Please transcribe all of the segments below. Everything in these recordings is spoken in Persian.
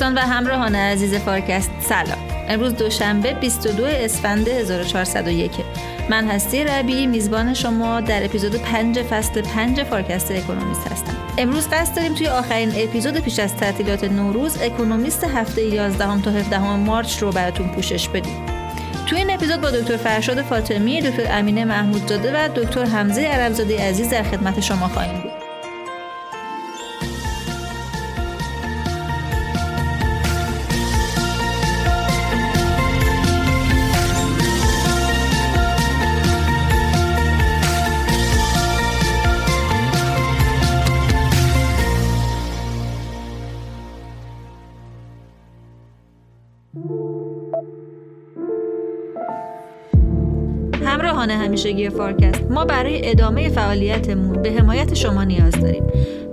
دوستان و همراهان عزیز فارکست سلام. امروز دوشنبه 22 اسفند 1401 من هستی ربی میزبان شما در اپیزود 5 فصل 5 فارکست اکونومیست هستم. امروز قصد داریم توی آخرین اپیزود پیش از تعطیلات نوروز اکونومیست هفته 11 تا 17 March رو براتون پوشش بدیم. توی این اپیزود با دکتر فرشاد فاطمی، دکتر امینه محمودزاده و دکتر حمزه عربزاده عزیز در خدمت شما خواهیم بود. همیشگی فارکست ما برای ادامه فعالیتمون به حمایت شما نیاز داریم.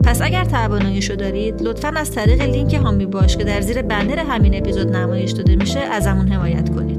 پس اگر تواناییشو دارید لطفا از طریق لینک حامی باش که در زیر بنر همین اپیزود نمایش داده میشه ازمون حمایت کنید.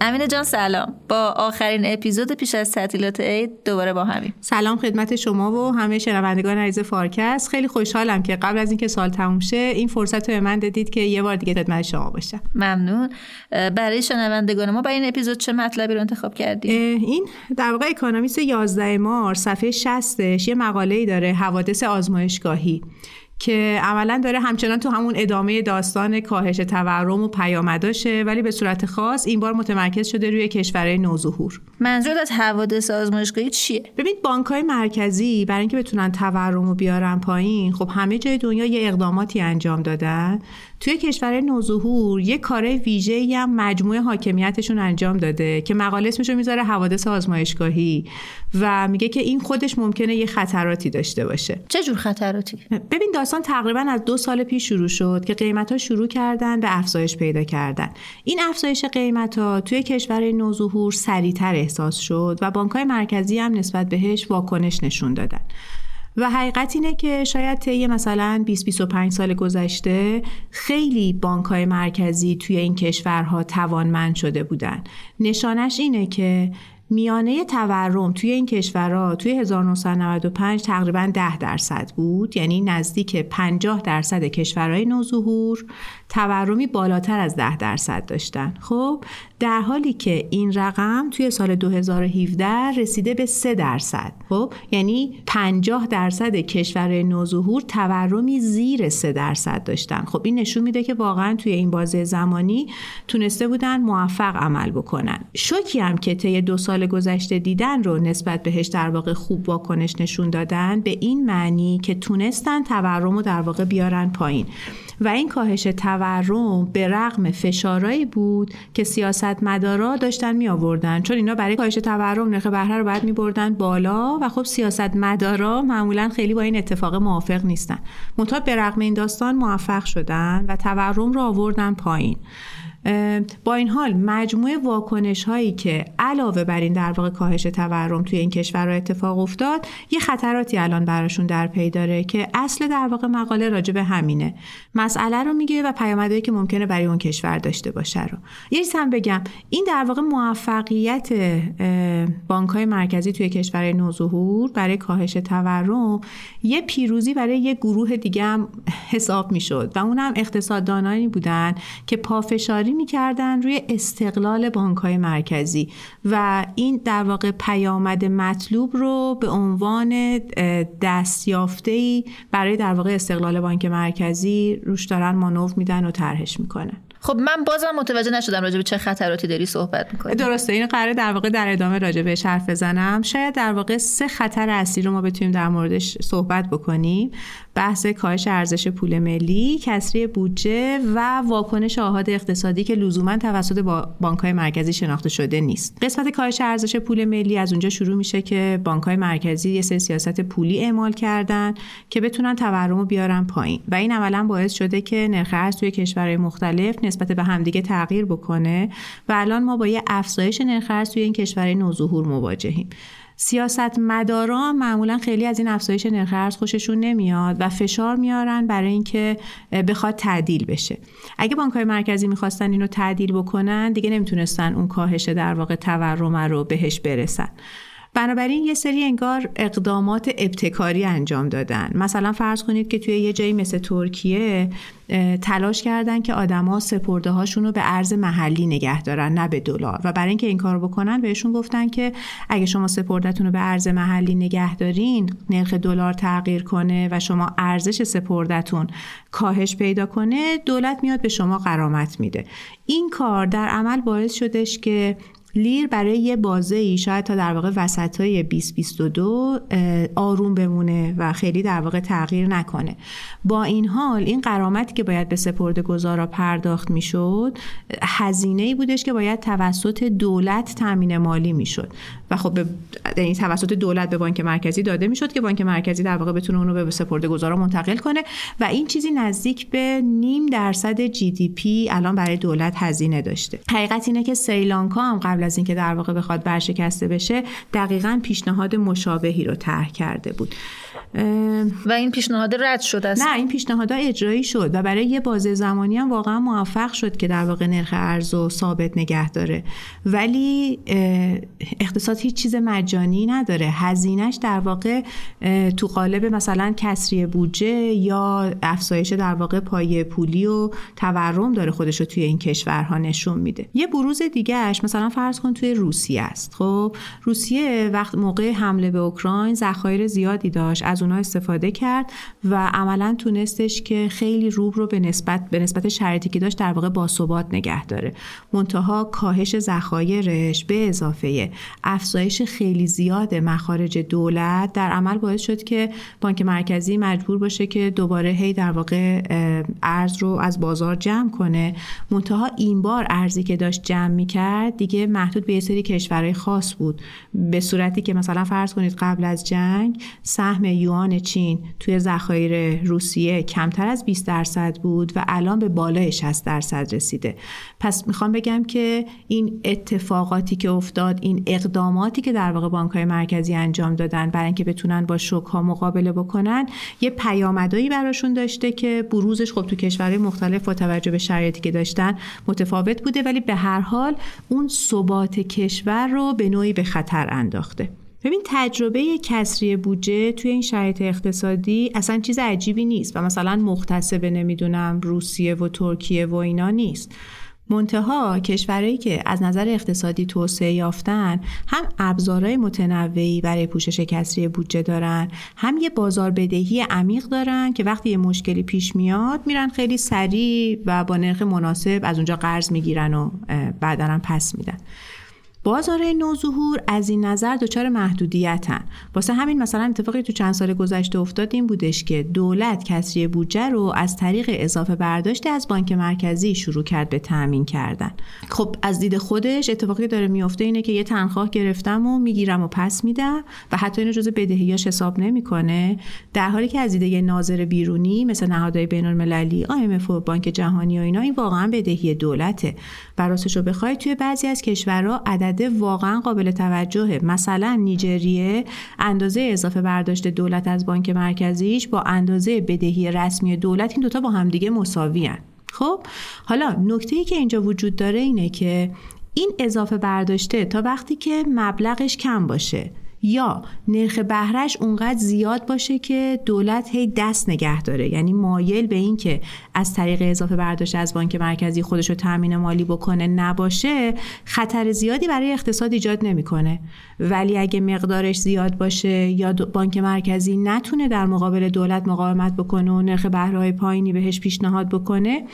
امین جان سلام. با آخرین اپیزود پیش از تعطیلات عید دوباره با همین سلام خدمت شما و همه شنوندگان عزیز فارکست. خیلی خوشحالم که قبل از اینکه سال تموم شه این فرصت رو به من دادید که یه بار دیگه خدمت شما باشم. ممنون. برای شنوندگان ما با این اپیزود چه مطلبی رو انتخاب کردیم این در واقع اکونومیست 11 مارس صفحه 60 یه مقاله‌ای داره حوادث آزمایشگاهی. که عملا داره همچنان تو همون ادامه داستان کاهش تورم و پیامداشه ولی به صورت خاص این بار متمرکز شده روی کشورهای نوظهور. منظور از حوادث آزمایشگاهی چیه؟ ببینید بانک های مرکزی برای اینکه بتونن تورم رو بیارن پایین خب همه جای دنیا یه اقداماتی انجام دادن. توی کشور نوظهور یه کار ویژه‌ای هم مجموعه حاکمیتشون انجام داده که مقاله اسمشو می‌ذاره حوادث آزمایشگاهی و میگه که این خودش ممکنه یه خطراتی داشته باشه. چه جور خطراتی؟ ببین داستان تقریبا از دو سال پیش شروع شد که قیمت ها شروع کردن به افزایش پیدا کردن. این افزایش قیمت ها توی کشور نوظهور سریعتر احساس شد و بانک های مرکزی هم نسبت بهش واکنش نشون دادن. و حقیقت اینه که شاید طی مثلا 20-25 سال گذشته خیلی بانک های مرکزی توی این کشورها توانمند شده بودن. نشانش اینه که میانه تورم توی این کشورها توی 1995 تقریبا 10 درصد بود. یعنی نزدیک 50 درصد کشورهای نوظهور تورمی بالاتر از 10 درصد داشتن. خب در حالی که این رقم توی سال 2017 رسیده به 3 درصد. خب یعنی 50 درصد کشور نوظهور تورمی زیر 3 درصد داشتن. خب این نشون میده که واقعا توی این بازه زمانی تونسته بودن موفق عمل بکنن. شوکی هم که طی دو سال گذشته دیدن رو نسبت بهش در واقع خوب واکنش نشون دادن به این معنی که تونستن تورم رو در واقع بیارن پایین. و این کاهش تورم به رغم فشارایی بود که سیاستمدارا داشتن می آوردن چون اینا برای کاهش تورم نرخ بهره رو باید می بردن بالا و خب سیاستمدارا معمولا خیلی با این اتفاق موافق نیستن. منتها به رغم این داستان موفق شدن و تورم رو آوردن پایین. با این حال مجموعه واکنش هایی که علاوه بر این در واقع کاهش تورم توی این کشور اتفاق افتاد یه خطراتی الان براشون در پی داره که اصل در واقع مقاله راجع به همینه. مسئله رو میگه و پیامدهایی که ممکنه برای اون کشور داشته باشه رو. یه هم بگم این در واقع موفقیت بانک های مرکزی توی کشور نوظهور برای کاهش تورم یه پیروزی برای یه گروه دیگه هم حساب می‌شد و اونم اقتصاددانانی بودن که پافشاری می‌کردن روی استقلال بانک های مرکزی و این در واقع پیامد مطلوب رو به عنوان دستیافته برای در واقع استقلال بانک مرکزی روش دارن مانور میدن و طرحش می‌کنن. خب من بازم متوجه نشدم راجع به چه خطراتی داری صحبت می‌کنی. درسته این قراره در واقع در ادامه راجع بهش حرف بزنم. شاید در واقع سه خطر اصلی رو ما بتونیم در موردش صحبت بکنیم. بحث کاهش ارزش پول ملی کسری بودجه و واکنش آهاد اقتصادی که لزوما توسط بانکهای مرکزی شناخته شده نیست. قسمت کاهش ارزش پول ملی از اونجا شروع میشه که بانکهای مرکزی یه سری سیاست پولی اعمال کردن که بتونن تورم رو بیارن پایین. و این عملا باعث شده که نرخ ارز توی کشورهای مختلف نسبت به همدیگه تغییر بکنه و الان ما با یه افزایش نرخ ارز توی این کشورهای نوظهور مواجهیم. سیاست مدارا معمولا خیلی از این افزایش نرخ ارز خوششون نمیاد و فشار میارن برای اینکه بخواد تعدیل بشه. اگه بانک های مرکزی می‌خواستن اینو تعدیل بکنن دیگه نمی‌تونستن اون کاهش در واقع تورم رو بهش برسن. بنابراین یه سری انگار اقدامات ابتکاری انجام دادن. مثلا فرض کنید که توی یه جایی مثل ترکیه تلاش کردن که آدما سپرده هاشون رو به ارز محلی نگه دارن نه به دلار. و برای اینکه این کار بکنن بهشون گفتن که اگه شما سپردتون رو به ارز محلی نگه دارین نرخ دلار تغییر کنه و شما ارزش سپردتون کاهش پیدا کنه دولت میاد به شما قرامت میده. این کار در عمل باعث شدش که لیر برای یه بازه ای شاید تا در واقع وسط های 2022 آروم بمونه و خیلی در واقع تغییر نکنه. با این حال این قرامتی که باید به سپرده گذارا پرداخت می‌شد هزینه ای بودش که باید توسط دولت تامین مالی می‌شد. و خب به یعنی توسط دولت به بانک مرکزی داده می‌شد که بانک مرکزی در واقع بتونه اونو به سپرده گذارا منتقل کنه و این چیزی نزدیک به نیم درصد جی دی پی الان برای دولت هزینه داشته. حقیقت اینه که سریلانکا هم قبل از اینکه در واقع بخواد برشکسته بشه دقیقا پیشنهاد مشابهی رو طرح کرده بود. و این پیشنهاد رد شده است نه این پیشنهاد اجرایی شد و برای یه بازه زمانی هم واقعا موفق شد که در واقع نرخ ارز و ثابت نگه داره. ولی اقتصاد هیچ چیز مجانی نداره. هزینهش در واقع تو قالب مثلا کسری بودجه یا افزایش در واقع پایه پولی و تورم داره خودش رو توی این کشورها نشون میده. یه بروز دیگهش مثلا فرض کن توی روسیه است. خب روسیه وقت موقع حمله به اوکراین ذخایر زیادی داشت از اونها استفاده کرد و عملا تونستش که خیلی روب رو به نسبت به نسبت شرایطی که داشت در واقع باثبات نگه داره. منتها کاهش ذخایرش به اضافه افزایش خیلی زیاد مخارج دولت در عمل باعث شد که بانک مرکزی مجبور باشه که دوباره هی در واقع ارز رو از بازار جمع کنه. منتها این بار ارزی که داشت جمع می‌کرد دیگه محدود به یه سری کشورهای خاص بود. به صورتی که مثلا فرض کنید قبل از جنگ سهم یوان چین توی ذخایر روسیه کمتر از 20 درصد بود و الان به بالای 60 درصد رسیده. پس می‌خوام بگم که این اتفاقاتی که افتاد این اقداماتی که در واقع بانک های مرکزی انجام دادن برای اینکه بتونن با شوک ها مقابله بکنن یه پیامدایی براشون داشته که بروزش خب تو کشورهای مختلف با توجه به شرایطی که داشتن متفاوت بوده ولی به هر حال اون ثبات کشور رو به نوعی به خطر انداخته. ببین تجربه کسری بودجه توی این شرایط اقتصادی اصلا چیز عجیبی نیست و مثلا مختص به نمی‌دونم روسیه و ترکیه و اینا نیست. منتها کشورهایی که از نظر اقتصادی توسعه یافتن هم ابزارهای متنوعی برای پوشش کسری بودجه دارن هم یه بازار بدهی عمیق دارن که وقتی یه مشکلی پیش میاد میرن خیلی سریع و با نرخ مناسب از اونجا قرض می‌گیرن و بعدا پس میدن. بازار نوظهور از این نظر دچار محدودیتن. واسه همین مثلا اتفاقی تو چند سال گذشته افتاد این بودش که دولت کسری بودجه رو از طریق اضافه برداشت از بانک مرکزی شروع کرد به تأمین کردن. خب از دید خودش اتفاقی داره میفته اینه که یه تنخواه گرفتم و می‌گیرم و پس میدم و حتی اینو جزء بدهیاش حساب نمی‌کنه. در حالی که از دید یه ناظر بیرونی مثل نهادهای بین المللی IMF و بانک جهانی و اینا این واقعا بدهی دولته. و رو بخوای توی بعضی از کشورها عدد واقعا قابل توجهه مثلا نیجریه اندازه اضافه برداشت دولت از بانک مرکزیش با اندازه بدهی رسمی دولت این دوتا با همدیگه مساوی هن. خب حالا نکته ای که اینجا وجود داره اینه که این اضافه برداشته تا وقتی که مبلغش کم باشه یا نرخ بهرش اونقدر زیاد باشه که دولت هی دست نگه داره. یعنی مایل به این که از طریق اضافه برداشت از بانک مرکزی خودش رو تامین مالی بکنه نباشه خطر زیادی برای اقتصاد ایجاد نمی‌کنه. ولی اگه مقدارش زیاد باشه یا بانک مرکزی نتونه در مقابل دولت مقاومت بکنه و نرخ بهره پایینی بهش پیشنهاد بکنه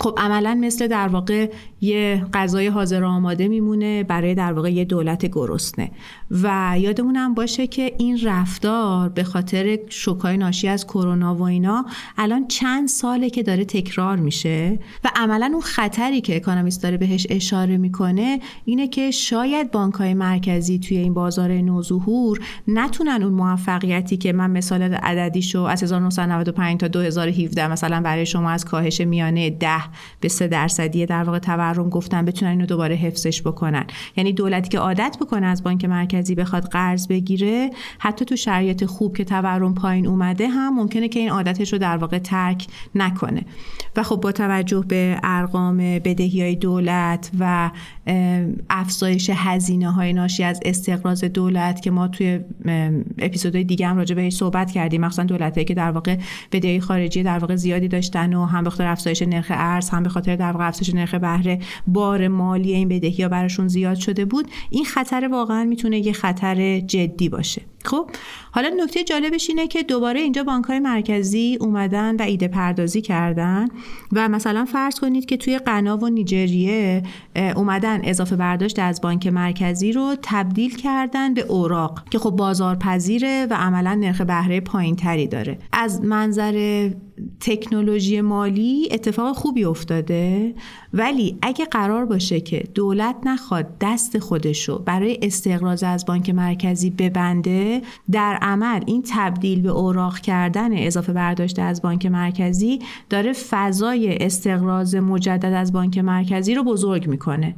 خب عملا مثل در واقع یه غذای حاضر آماده میمونه برای در واقع یه دولت گرسنه. و یادمون هم باشه که این رفتار به خاطر شوکای ناشی از کرونا و اینا الان چند ساله که داره تکرار میشه و عملا اون خطری که اکانومیست داره بهش اشاره می‌کنه اینه که شاید بانک های مرکزی توی این بازار نوظهور نتونن اون موفقیتی که من مثال عددیشو از 1995 تا 2017 مثلا برای شما از کاهش میانه 10 به 3 درصدی در واقع تورم گفتن بتونن اینو دوباره حفظش بکنن. یعنی دولتی که عادت بکنه از بانک مرکزی بخواد قرض بگیره حتی تو شرایط خوب که تورم پایین اومده هم ممکنه که این عادتش رو در واقع ترک نکنه. و خب با توجه به ارقام بدهی های دولت و افزایش هزینه های ناشی از استقراض دولت که ما توی اپیزودهای دیگه هم راجع بهش صحبت کردیم مخصوصا دولتایی که در واقع بدهی خارجی در واقع زیادی داشتن و هم به خاطر افزایش نرخ ارز هم به خاطر در واقع افزایش نرخ بهره بار مالی این بدهی ها براشون زیاد شده بود این خطر واقعا می‌تونه یه خطر جدی باشه. خب حالا نکته جالبش اینه که دوباره اینجا بانک های مرکزی اومدن و ایده پردازی کردن و مثلا فرض کنید که توی قنا و نیجریه اومدن اضافه برداشت از بانک مرکزی رو تبدیل کردن به اوراق که خب بازارپذیره و عملا نرخ بهره پایین تری داره. از منظر تکنولوژی مالی اتفاق خوبی افتاده ولی اگه قرار باشه که دولت نخواد دست خودشو برای استقراض از بانک مرکزی ببنده در عمل این تبدیل به اوراق کردن اضافه برداشت از بانک مرکزی داره فضای استقراض مجدد از بانک مرکزی رو بزرگ می‌کنه.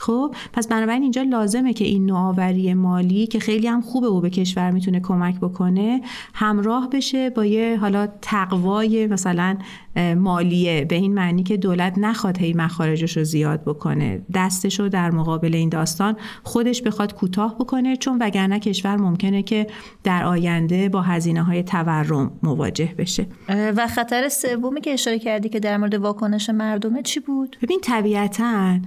خب پس بنابراین اینجا لازمه که این نوآوری مالی که خیلی هم خوبه و به کشور می‌تونه کمک بکنه همراه بشه با یه حالا تقوای مثلا مالیه به این معنی که دولت نخواد هی مخارجش رو زیاد بکنه. دستش رو در مقابل این داستان خودش بخواد کوتاه بکنه چون وگرنه کشور ممکنه که در آینده با هزینه های تورم مواجه بشه. و خطر سومی که اشاره کردی که در مورد واکنش مردمه چی بود؟ ببین طبیعتاً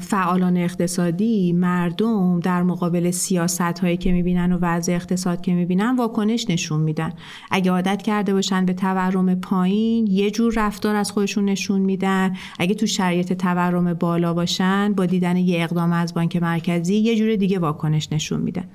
فعالان اقتصادی مردم در مقابل سیاست هایی که می‌بینن و وضع اقتصاد که می‌بینن واکنش نشون میدن. اگه عادت کرده باشن به تورم پایین یه جور رفتار از خودشون نشون میدن. اگه تو شرایط تورم بالا باشن با دیدن یه اقدام از بانک مرکزی یه جور دیگه واکنش نشون میدن.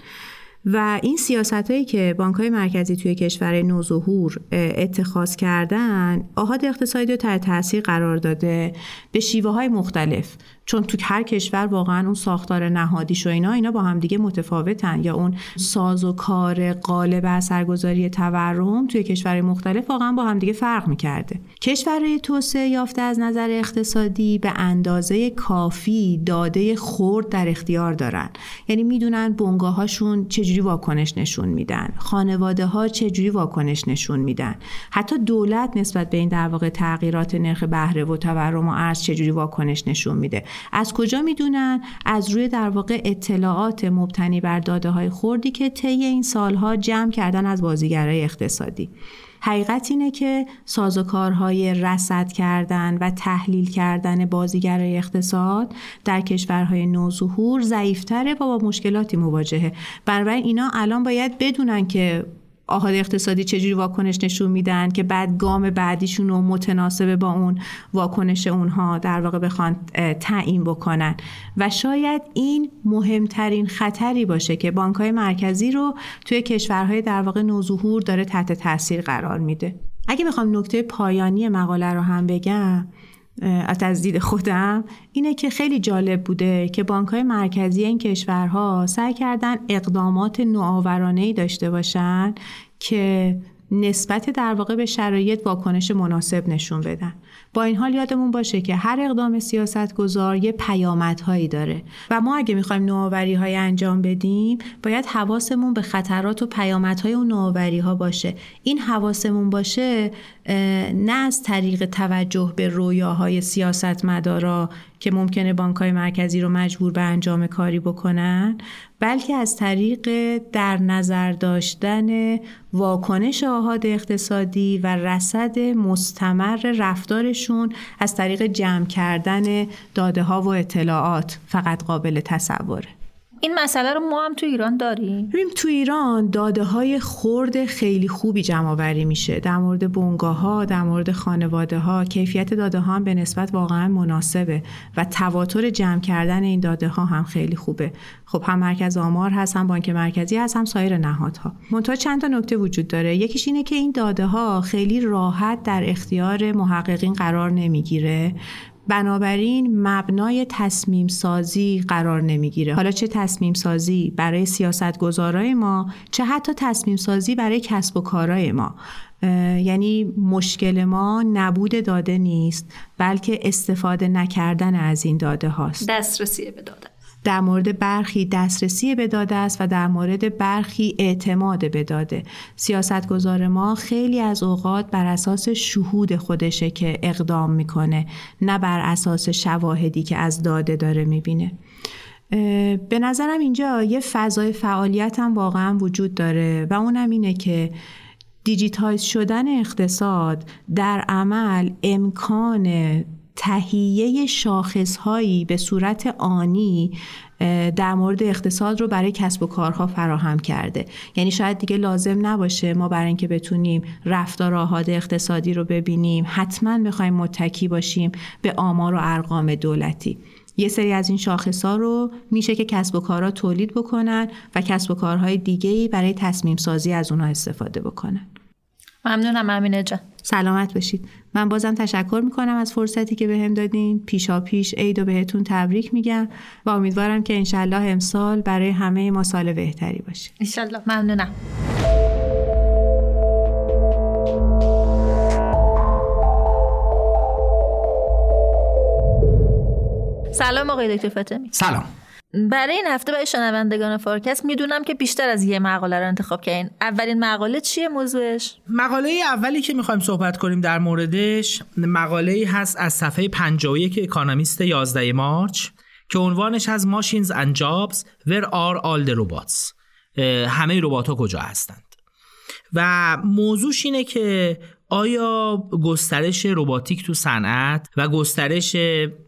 و این سیاست هایی که بانک های مرکزی توی کشور نوظهور اتخاذ کردن آهاد اقتصادی رو تحت تاثیر قرار داده به شیوه های مختلف. چون تو هر کشور واقعا اون ساختار نهادیش و اینا اینا با هم دیگه متفاوتن. یا اون ساز و کار قالب اثرگذاری تورم توی کشور مختلف واقعا با هم دیگه فرق می‌کرده. کشورهای توسعه یافته از نظر اقتصادی به اندازه کافی داده خورد در اختیار دارن. یعنی می‌دونن بنگاهاشون چجوری واکنش نشون میدن؟ خانواده ها چجوری واکنش نشون میدن؟ حتی دولت نسبت به این در واقع تغییرات نرخ بهره و تورم و ارز چجوری واکنش نشون میده؟ از کجا می‌دونن؟ از روی در واقع اطلاعات مبتنی بر داده های خوردی که طی این سالها جمع کردن از بازیگرای اقتصادی. حقیقت اینه که سازوکارهای رصد کردن و تحلیل کردن بازیگرای اقتصاد در کشورهای نوظهور ضعیفتره و با مشکلاتی مواجهه. بنابراین اینا الان باید بدونن که آهاد اقتصادی چجوری واکنش نشون میدن که بعد گام بعدیشون رو متناسب با اون واکنش اونها در واقع بخوان تعیین بکنن. و شاید این مهمترین خطری باشه که بانک های مرکزی رو توی کشورهای در واقع نوظهور داره تحت تاثیر قرار میده. اگه بخوام نکته پایانی مقاله رو هم بگم از دید خودم اینه که خیلی جالب بوده که بانک های مرکزی این کشورها سعی کردن اقدامات نوآورانه ای داشته باشن که نسبت در واقع به شرایط واکنش مناسب نشون بدن. با این حال یادمون باشه که هر اقدام سیاستگزار یه پیامدهایی داره. و ما اگه می‌خوایم نوآوری های انجام بدیم باید حواسمون به خطرات و پیامدهای اون نوآوری ها باشه. این حواسمون باشه نه از طریق توجه به رویاهای سیاستمدارا که ممکنه بانک های مرکزی رو مجبور به انجام کاری بکنن بلکه از طریق در نظر داشتن واکنش آهاد اقتصادی و رصد مستمر رفتارشون از طریق جمع کردن داده ها و اطلاعات فقط قابل تصوره. این مسئله رو ما هم تو ایران داریم. ببین تو ایران داده های خورد خیلی خوبی جمع آوری میشه. در مورد بنگاه ها در مورد خانواده ها کیفیت داده ها هم به نسبت واقعا مناسبه و تواتر جمع کردن این داده ها هم خیلی خوبه. خب هم مرکز آمار هست هم بانک مرکزی هست هم سایر نهادها. منتها چند تا نکته وجود داره. یکیش اینه که این داده ها خیلی راحت در اختیار محققین قرار نمی‌گیره. بنابراین مبنای تصمیم سازی قرار نمی‌گیره. حالا چه تصمیم سازی برای سیاست گذارای ما چه حتی تصمیم سازی برای کسب و کارای ما. یعنی مشکل ما نبود داده نیست بلکه استفاده نکردن از این داده هاست. دسترسی به داده در مورد برخی دسترسی به داده است و در مورد برخی اعتماد به داده. سیاستگزار ما خیلی از اوقات بر اساس شهود خودشه که اقدام می‌کنه نه بر اساس شواهدی که از داده داره می‌بینه. به نظرم اینجا یه فضای فعالیت هم واقعا وجود داره و اونم اینه که دیجیتایز شدن اقتصاد در عمل امکان تهیه شاخصهایی به صورت آنی در مورد اقتصاد رو برای کسب و کارها فراهم کرده. یعنی شاید دیگه لازم نباشه ما برای اینکه بتونیم رفتار آهاد اقتصادی رو ببینیم حتما بخوایم متکی باشیم به آمار و ارقام دولتی. یه سری از این شاخص ها رو میشه که کسب و کارها تولید بکنن و کسب و کارهای دیگه برای تصمیم سازی از اونها استفاده بکنن. ممنونم امینه جان. سلامت باشید. من بازم تشکر می‌کنم از فرصتی که بهم به دادین. پیشا پیش عید و بهتون تبریک میگم و امیدوارم که انشالله امسال برای همه ما سال بهتری باشه. انشالله ممنونم. سلام آقای دکتر فاطمی. سلام. برای این هفته برای شنوندگان فارکست می‌دونم که بیشتر از یه مقاله رو انتخاب کردین. اولین مقاله چیه موضوعش؟ مقاله اولی که می‌خوایم صحبت کنیم در موردش مقاله هست از صفحه 51 اکانومیست 11 March که عنوانش هست Machines and Jobs Where are all the robots همه ربات ها کجا هستند؟ و موضوعش اینه که آیا گسترش روباتیک تو صنعت و گسترش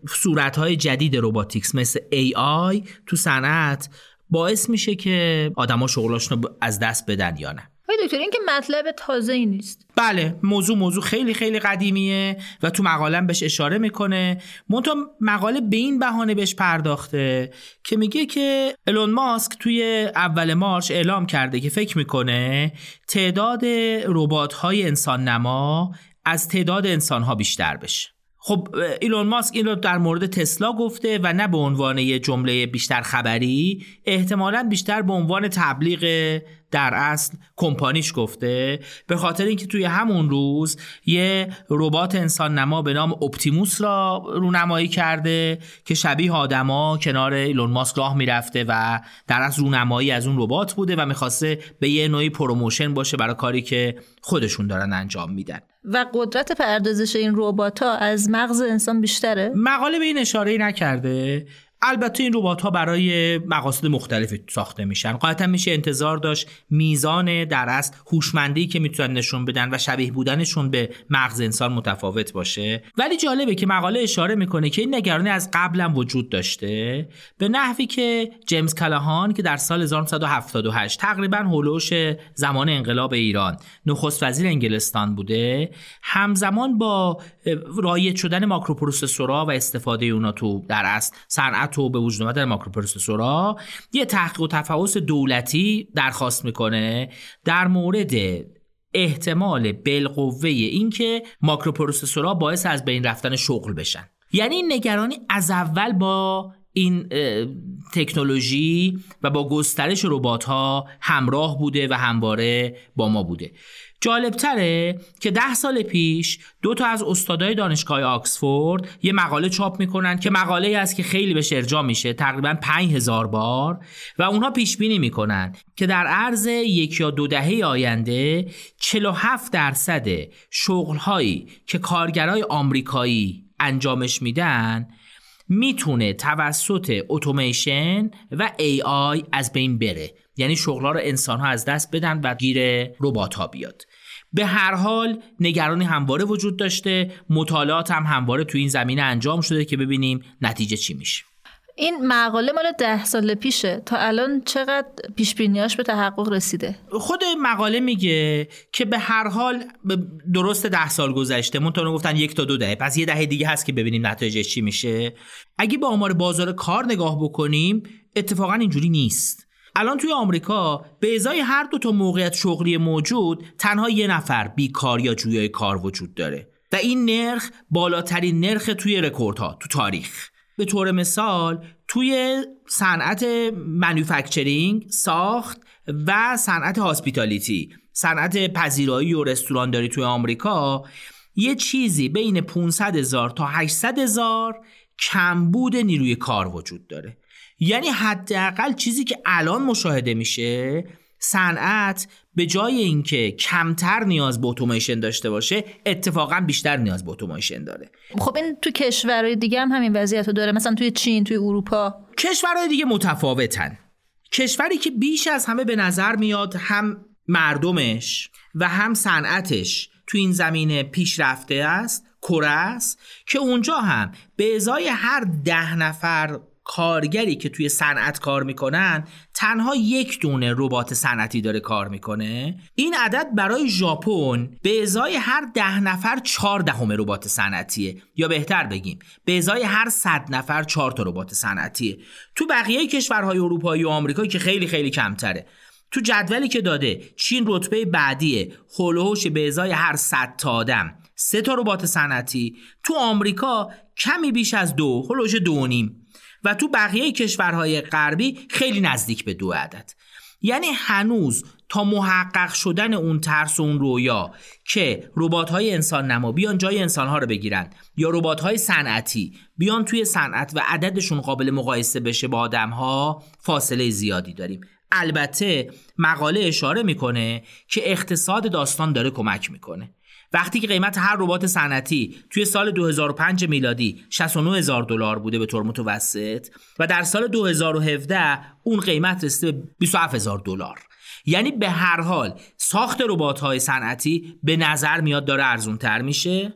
صورتهای جدید روباتیکس مثل AI تو صنعت باعث میشه که آدما شغلاشون رو از دست بدن یا نه؟ دکتر این که مطلب تازه ای نیست. بله موضوع موضوع خیلی خیلی قدیمیه و تو مقاله بهش اشاره می‌کنه. منتها مقاله به این بهانه بهش پرداخته که میگه که الون ماسک توی اول مارچ اعلام کرده که فکر می‌کنه تعداد ربات های انسان نما از تعداد انسان ها بیشتر بشه. خب ایلون ماسک این رو در مورد تسلا گفته و نه به عنوان یه جمله بیشتر خبری احتمالا بیشتر به عنوان تبلیغ در اصل کمپانیش گفته به خاطر اینکه توی همون روز یه ربات انسان نما به نام اپتیموس را رونمایی کرده که شبیه آدما کنار ایلون ماسک راه می‌رفته و در اصل رونمایی از اون ربات بوده و می‌خواسته به یه نوعی promotion باشه برای کاری که خودشون دارن انجام میدن. و قدرت پردازش این ربات ها از مغز انسان بیشتره؟ مقاله به این اشاره نکرده البته این ربات ها برای مقاصد مختلفی ساخته میشن. قاعدتا میشه انتظار داشت میزان در اصل هوشمندی که می‌تونن نشون بدن و شبیه بودنشون به مغز انسان متفاوت باشه. ولی جالبه که مقاله اشاره می‌کنه که این نگرانی از قبلا وجود داشته. به نحوی که جیمز کلاهان که در سال 1978 تقریبا هولوش زمان انقلاب ایران نخست وزیر انگلستان بوده همزمان با رایج شدن ماکروپروسسورها و استفاده اونا تو در اصل تو به وجود اومدن ماکروپروسسورها یه تحقیق و تفحص دولتی درخواست می‌کنه در مورد احتمال بالقوه اینکه ماکروپروسسورها باعث از بین رفتن شغل بشن. یعنی این نگرانی از اول با این تکنولوژی و با گسترش ربات ها همراه بوده و همواره با ما بوده. جالبتره که ده سال پیش دو تا از استادای دانشگاه آکسفورد یه مقاله چاپ می‌کنن که مقاله است که خیلی بهش ارجاع میشه تقریبا 5000 بار و اونها پیش بینی می‌کنن که در عرض یک یا دو دهه آینده 47 درصد شغلهایی که کارگرای آمریکایی انجامش میدن می‌تونه توسط اتوماسیون و AI از بین بره. یعنی شغلها رو انسان ها از دست بدن و گیر ربات ها بیاد. به هر حال نگرانی همواره وجود داشته. مطالعات هم همواره تو این زمینه انجام شده که ببینیم نتیجه چی میشه. این مقاله مال ده سال پیشه. تا الان چقدر پیش بینیاش به تحقق رسیده؟ خود مقاله میگه که به هر حال درست ده سال گذشته. منتها گفتن یک تا دو دهه. پس یه دهه دیگه هست که ببینیم نتایجش چی میشه. اگه با آمار بازار کار نگاه بکنیم اتفاقا اینجوری نیست. الان توی آمریکا به ازای هر دو تا موقعیت شغلی موجود تنها یه نفر بیکار یا جویای کار وجود داره و این نرخ بالاترین نرخ توی رکوردها تو تاریخ. به طور مثال توی صنعت منوفکچرینگ ساخت و صنعت هاسپیتالیتی صنعت پذیرایی و رستورانداری توی آمریکا یه چیزی بین 500 هزار تا 800 هزار کمبود نیروی کار وجود داره. یعنی حداقل چیزی که الان مشاهده میشه صنعت به جای اینکه کمتر نیاز به اتوماسیون داشته باشه اتفاقا بیشتر نیاز به اتوماسیون داره. خب این تو کشورهای دیگه هم همین وضعیت رو داره مثلا توی چین توی اروپا. کشورهای دیگه متفاوتن. کشوری که بیش از همه به نظر میاد هم مردمش و هم صنعتش تو این زمینه پیشرفته است کره است که اونجا هم به ازای هر ده نفر کارگری که توی صنعت کار می‌کنن تنها یک دونه ربات صنعتی داره کار می‌کنه. این عدد برای ژاپن به ازای هر ده نفر چهار دهم ربات صنعتیه. یا بهتر بگیم به ازای هر صد نفر چهار تا ربات صنعتیه. تو بقیه کشورهای اروپایی و آمریکایی که خیلی خیلی کمتره. تو جدولی که داده چین رتبه بعدیه. هولوش به ازای هر صد تا آدم. سه تا ربات صنعتی. تو آمریکا کمی بیش از دو هولوش دو نیم. و تو بقیه کشورهای غربی خیلی نزدیک به دو عدد. یعنی هنوز تا محقق شدن اون ترس و اون رویا که ربات های انسان نما بیان جای انسان ها رو بگیرن یا ربات های صنعتی بیان توی صنعت و عددشون قابل مقایسه بشه با آدم ها فاصله زیادی داریم. البته مقاله اشاره می‌کنه که اقتصاد داستان داره کمک می‌کنه. وقتی که قیمت هر ربات صنعتی توی سال 2005 میلادی 69 هزار دلار بوده به طور متوسط و در سال 2017 اون قیمت رسیده به 27 هزار دلار. یعنی به هر حال ساخت ربات های صنعتی به نظر میاد داره ارزون تر میشه.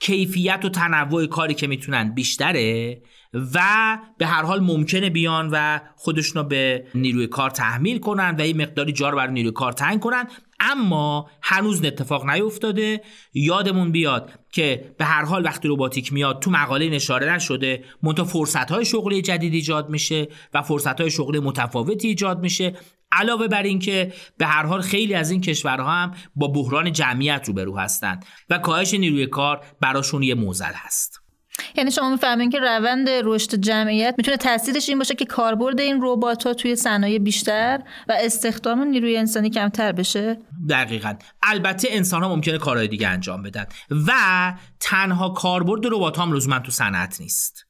کیفیت و تنوع کاری که می‌تونن بیشتره و به هر حال ممکنه بیان و خودشون به نیروی کار تحمیل کنن و این مقداری جار بر نیروی کار تنگ کنن. اما هنوز اتفاق نیفتاده. یادمون بیاد که به هر حال وقتی روباتیک میاد تو مقاله نشاره نشده منتها فرصت های شغلی جدید ایجاد میشه و فرصت های شغلی متفاوتی ایجاد میشه. علاوه بر اینکه به هر حال خیلی از این کشورها هم با بحران جمعیت روبرو هستند و کاهش نیروی کار براشون یه موزل هست. یعنی شما می‌فهمین که روند رشد جمعیت می‌تونه تاثیرش این باشه که کاربرد این ربات ها توی صنایع بیشتر و استخدام نیروی انسانی کمتر بشه؟ دقیقا. البته انسان ها ممکنه کارهای دیگه انجام بدن و تنها کاربرد ربات ها هم لزوما تو صنعت نیست.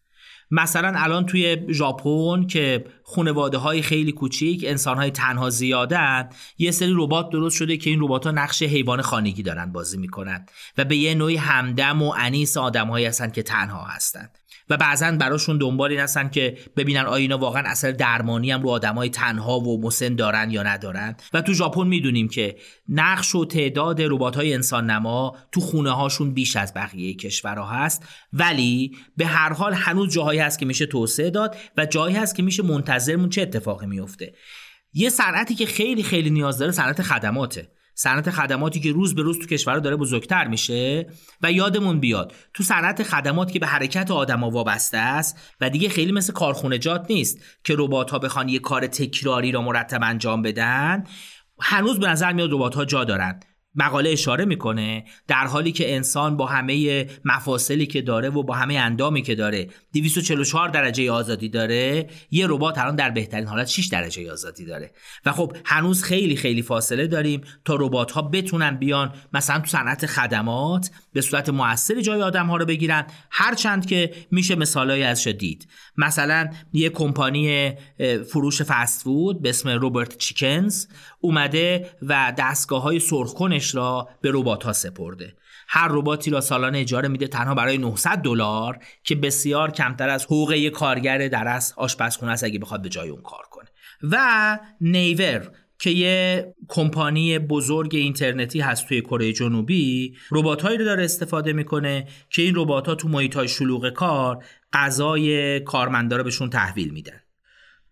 مثلا الان توی ژاپن که خانواده های خیلی کوچیک انسان های تنها زیادن یه سری ربات درست شده که این ربات ها نقش حیوان خانگی دارن بازی می‌کنن و به یه نوعی همدم و انیس آدمهایی هستن که تنها هستن. و بعضا براشون دنبال این هستن که ببینن آیا اینا واقعا اثر درمانی هم رو آدمای تنها و مسن دارن یا ندارن. و تو ژاپن می‌دونیم که نقش و تعداد ربات های انسان نما تو خونه هاشون بیش از بقیه کشورها هست. ولی به هر حال هنوز جاهایی هست که میشه توسعه داد و جایی هست که میشه منتظرمون چه اتفاقی میفته یه صنعتی که خیلی خیلی نیاز داره صنعت خدماته. صنعت خدماتی که روز به روز تو کشور داره بزرگتر میشه و یادمون بیاد تو صنعت خدمات که به حرکت آدما وابسته است و دیگه خیلی مثل کارخونجات نیست که ربات ها بخوان یه کار تکراری را مرتب انجام بدن هنوز به نظر میاد ربات ها جا دارن. مقاله اشاره می‌کنه در حالی که انسان با همه مفاصلی که داره و با همه اندامی که داره 244 درجه آزادی داره یه ربات الان در بهترین حالت 6 درجه آزادی داره. و خب هنوز خیلی خیلی فاصله داریم تا ربات ها بتونن بیان مثلا تو صنعت خدمات به صورت موثری جای آدم ها رو بگیرن. هرچند که میشه مثالایی از دید. مثلا یه کمپانی فروش فست فود به اسم روبرت چیکنز اومده و دستگاه های سرخکنش را به ربات ها سپرده. هر رباتی را سالانه اجاره میده تنها برای 900 دلار که بسیار کمتر از حقوق یک کارگر در آشپزخونه است اگه بخواد به جای اون کار کنه. و ناور که یه کمپانی بزرگ اینترنتی هست توی کره جنوبی ربات رو داره استفاده می‌کنه که این ربات ها تو محیط های شلوغ کار غذای کارمندا رو بهشون تحویل میدن.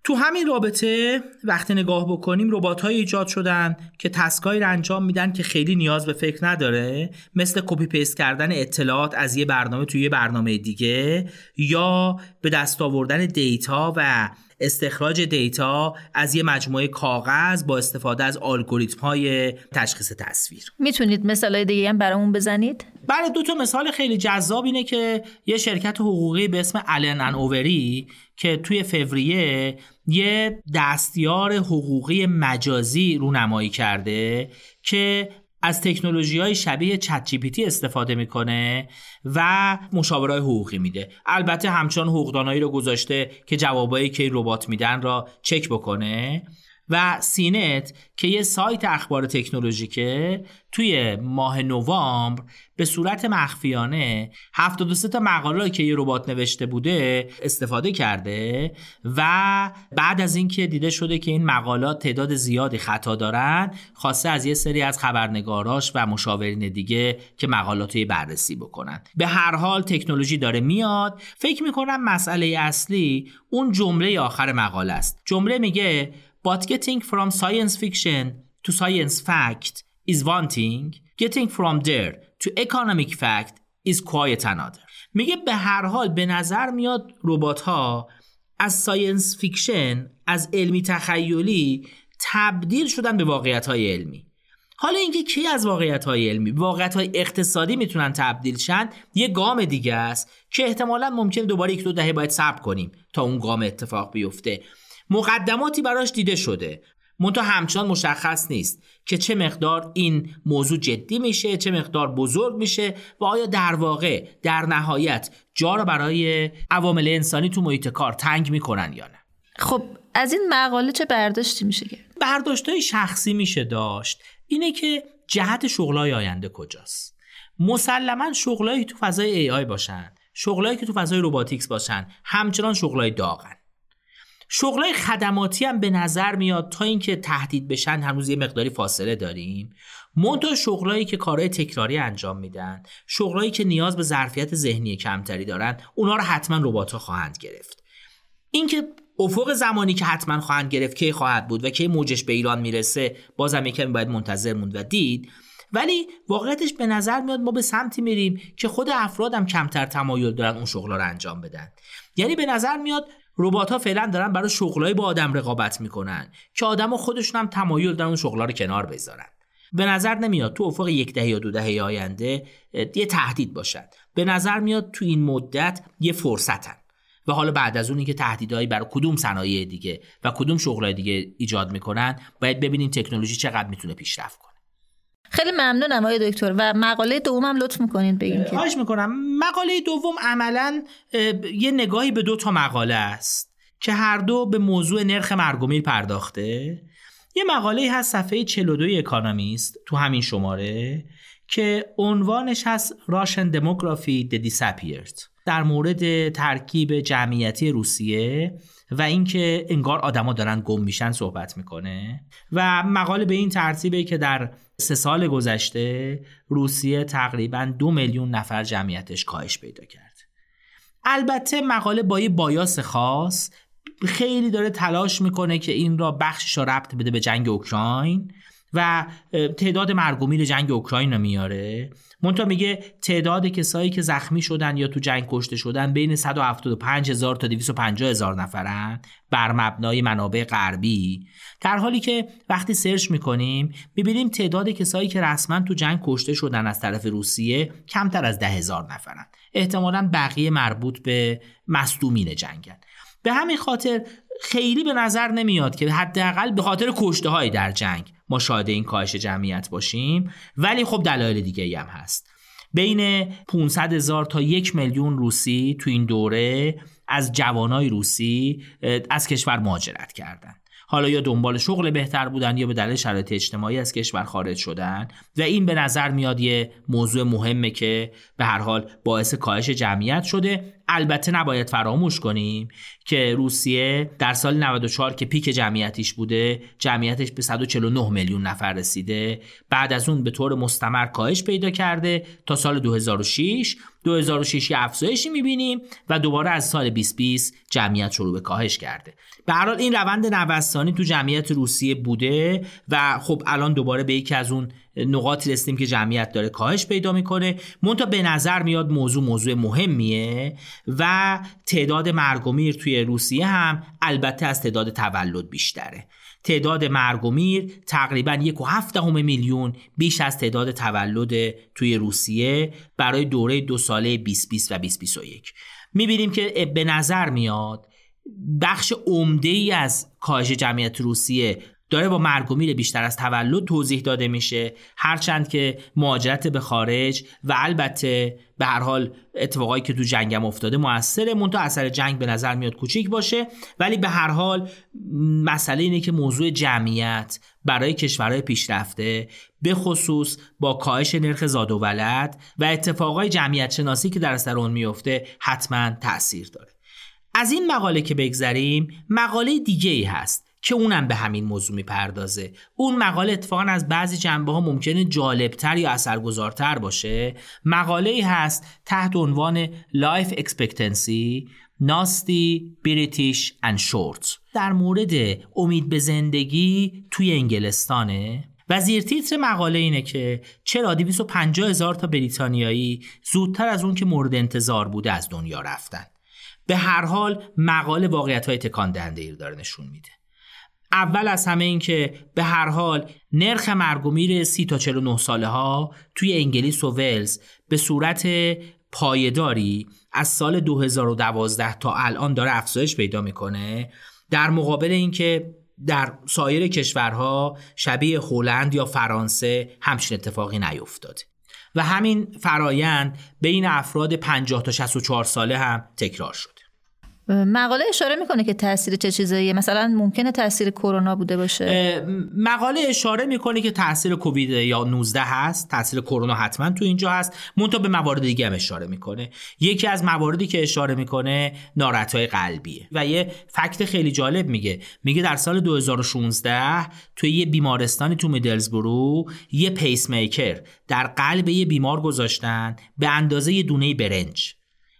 تو همین رابطه وقتی نگاه بکنیم ربات های ایجاد شدن که task ایی رو انجام میدن که خیلی نیاز به فکر نداره مثل copy paste کردن اطلاعات از یه برنامه توی یه برنامه دیگه یا به دست آوردن دیتا و استخراج دیتا از یه مجموعه کاغذ با استفاده از الگوریتم های تشخیص تصویر. می‌تونید مثال دیگه هم برامون بزنید؟ برای دو تا مثال خیلی جذاب اینه که یه شرکت حقوقی به اسم الن ان اووری که توی فوریه یه دستیار حقوقی مجازی رونمایی کرده که از تکنولوژی های شبیه چت استفاده می‌کنه و مشاوره حقوقی میده. البته همچنان حقوقدانایی رو گذاشته که جوابایی که ربات میدن را چک بکنه. و سینت که یه سایت اخبار تکنولوژیکه توی ماه نوامبر به صورت مخفیانه 73 تا مقاله که یه ربات نوشته بوده استفاده کرده و بعد از اینکه دیده شده که این مقالات تعداد زیادی خطا دارن خواسته از یه سری از خبرنگاراش و مشاورین دیگه که مقالات بررسی بکنن. به هر حال تکنولوژی داره میاد. فکر می‌کنم مسئله اصلی اون جمله آخر مقاله است. جمله میگه But getting from science fiction to science fact is one thing. Getting from there to economic fact is quite another. میگه به هر حال به نظر میاد ربات ها از science fiction از علمی تخیلی تبدیل شدن به واقعیت های علمی حالا اینکه کی از واقعیت های علمی واقعیت های اقتصادی می‌تونن تبدیل شن یه گام دیگه است که احتمالا ممکن دوباره یک دو دهه باید صبر کنیم تا اون گام اتفاق بیفته مقدماتی براش دیده شده. منتها همچنان مشخص نیست که چه مقدار این موضوع جدی میشه چه مقدار بزرگ میشه و آیا در واقع در نهایت جا را برای عوامل انسانی تو محیط کار تنگ می‌کنن یا نه؟ خب از این مقاله چه برداشتی میشه کرد برداشت شخصی میشه داشت. اینه که جهت شغلای آینده کجاست؟ مسلما شغلایی تو فضای ای آی باشن شغلایی که تو فضای روباتیکس باشن همچنان شغلای داغن. شغلای خدماتی هم به نظر میاد تا اینکه تهدید بشن هنوز یه مقداری فاصله داریم. منتها شغلایی که کارهای تکراری انجام میدن شغلایی که نیاز به ظرفیت ذهنی کمتری دارن اونا رو حتما ربات خواهند گرفت. اینکه افق زمانی که حتما خواهند گرفت کی خواهد بود و کی موجش به ایران می‌رسه بازم یکمی باید منتظر موند و دید. ولی واقعیتش به نظر میاد ما به سمتی میریم که خود افرادم کمتر تمایل دارن اون شغلا رو انجام بدن. یعنی به نظر میاد ربات ها فعلا دارن برای شغلای با آدم رقابت می‌کنن که آدم خودشون هم تمایل دارن اون شغلا رو کنار بذارن. به نظر نمیاد تو افق یک دهه یا دو دهه آینده یه تهدید باشن. به نظر میاد تو این مدت یه فرصتن. و حالا بعد از اونی که تهدیدهایی برای کدوم صنایع دیگه و کدوم شغلای دیگه ایجاد می‌کنن باید ببینیم تکنولوژی چقدر می‌تونه پیشرفت کنه. خیلی ممنونم آقای دکتر و مقاله دومم لطف می‌کنید بگیم که. خواهش می‌کنم. مقاله دوم عملا یه نگاهی به دو تا مقاله است که هر دو به موضوع نرخ مرگومیر پرداخته. یه مقاله هست صفحه 42 اکانومیست تو همین شماره که عنوانش هست راشن دموگرافی د Disappeared. در مورد ترکیب جمعیتی روسیه و اینکه انگار آدما دارن گم میشن صحبت می‌کنه. و مقاله به این ترتیبه که در سه سال گذشته روسیه تقریبا دو میلیون نفر جمعیتش کاهش پیدا کرد. البته مقاله با یه بایاس خاص خیلی داره تلاش می‌کنه که این را بخشش را ربط بده به جنگ اوکراین و تعداد مرگومیر جنگ اوکراین رو میاره. مونتا میگه تعداد کسایی که زخمی شدن یا تو جنگ کشته شدن بین 175 هزار تا 250 هزار نفرن بر مبنای منابع غربی. در حالی که وقتی سرچ می‌کنیم می‌بینیم تعداد کسایی که رسما تو جنگ کشته شدن از طرف روسیه کمتر از ده هزار نفرن. احتمالا بقیه مربوط به مصدومین جنگن. به همین خاطر خیلی به نظر نمیاد که حداقل به خاطر کشته های در جنگ ما شاهد این کاهش جمعیت باشیم. ولی خب دلایل دیگه هم هست. بین 500 هزار تا یک میلیون روسی تو این دوره از جوانای روسی از کشور مهاجرت کردند. حالا یا دنبال شغل بهتر بودن یا به دلیل شرایط اجتماعی از کشور خارج شدن. و این به نظر میاد یه موضوع مهمه که به هر حال باعث کاهش جمعیت شده. البته نباید فراموش کنیم که روسیه در سال 94 که پیک جمعیتیش بوده جمعیتش به 149 میلیون نفر رسیده. بعد از اون به طور مستمر کاهش پیدا کرده تا سال 2006 2006 یه افزایشی می‌بینیم و دوباره از سال 2020 جمعیت شروع به کاهش کرده. به هر حال این روند نوستانی تو جمعیت روسیه بوده و خب الان دوباره به یکی از اون نقاطی رسیدیم که جمعیت داره کاهش پیدا می‌کنه. منتها به نظر میاد موضوع موضوع مهمیه و تعداد مرگ توی روسیه هم البته از تعداد تولد بیشتره. تعداد مرگ و میر تقریبا یک و هفته میلیون بیش از تعداد تولد توی روسیه برای دوره دو ساله 2020 و 2021 می‌بینیم که به نظر میاد بخش عمده ای از کاهش جمعیت روسیه داره با مرگ و میر بیشتر از تولد توضیح داده میشه. هرچند که مهاجرت به خارج و البته به هر حال اتفاقایی که تو جنگم افتاده موثره. منتها اثر جنگ به نظر میاد کوچیک باشه. ولی به هر حال مسئله اینه که موضوع جمعیت برای کشورهای پیشرفته به خصوص با کاهش نرخ زاد و ولد و اتفاقای جمعیت شناسی که در اثر اون میفته حتما تاثیر داره. از این مقاله که بگذریم مقاله دیگه ای هست که اونم به همین موضوع می‌پردازه. اون مقاله اتفاقا از بعضی جنبه ها ممکنه جالبتر یا اثرگذارتر باشه. مقاله ای هست تحت عنوان Life Expectancy ناستی بریتیش and شورت در مورد امید به زندگی توی انگلستانه. وزیر تیتر مقاله اینه که چرا 250 هزار تا بریتانیایی زودتر از اون که مورد انتظار بوده از دنیا رفتن. به هر حال مقاله واقعیت های تکان دهنده داره نشون میده. اول از همه این که به هر حال نرخ مرگ و میر سی تا 49 ساله ها توی انگلیس و ولز به صورت پایداری از سال 2012 تا الان داره افزایش پیدا می‌کنه در مقابل اینکه در سایر کشورها شبیه هلند یا فرانسه همچین اتفاقی نیفتاده و همین فرایند بین افراد 50 تا 64 ساله هم تکرار شد. مقاله اشاره می‌کنه که تاثیر چه چیزاییه؟ مثلا ممکنه تاثیر کرونا بوده باشه. مقاله اشاره می‌کنه که تاثیر کووید یا 19 هست. تاثیر کرونا حتما تو اینجا هست. منتها به موارد دیگه هم اشاره می‌کنه. یکی از مواردی که اشاره می‌کنه های قلبیه. و یه فکت خیلی جالب میگه. میگه در سال 2016 توی یه بیمارستانی تو میدلزبرو یه پیس میکر در قلب یه بیمار گذاشتن به اندازه یه دونه برنج.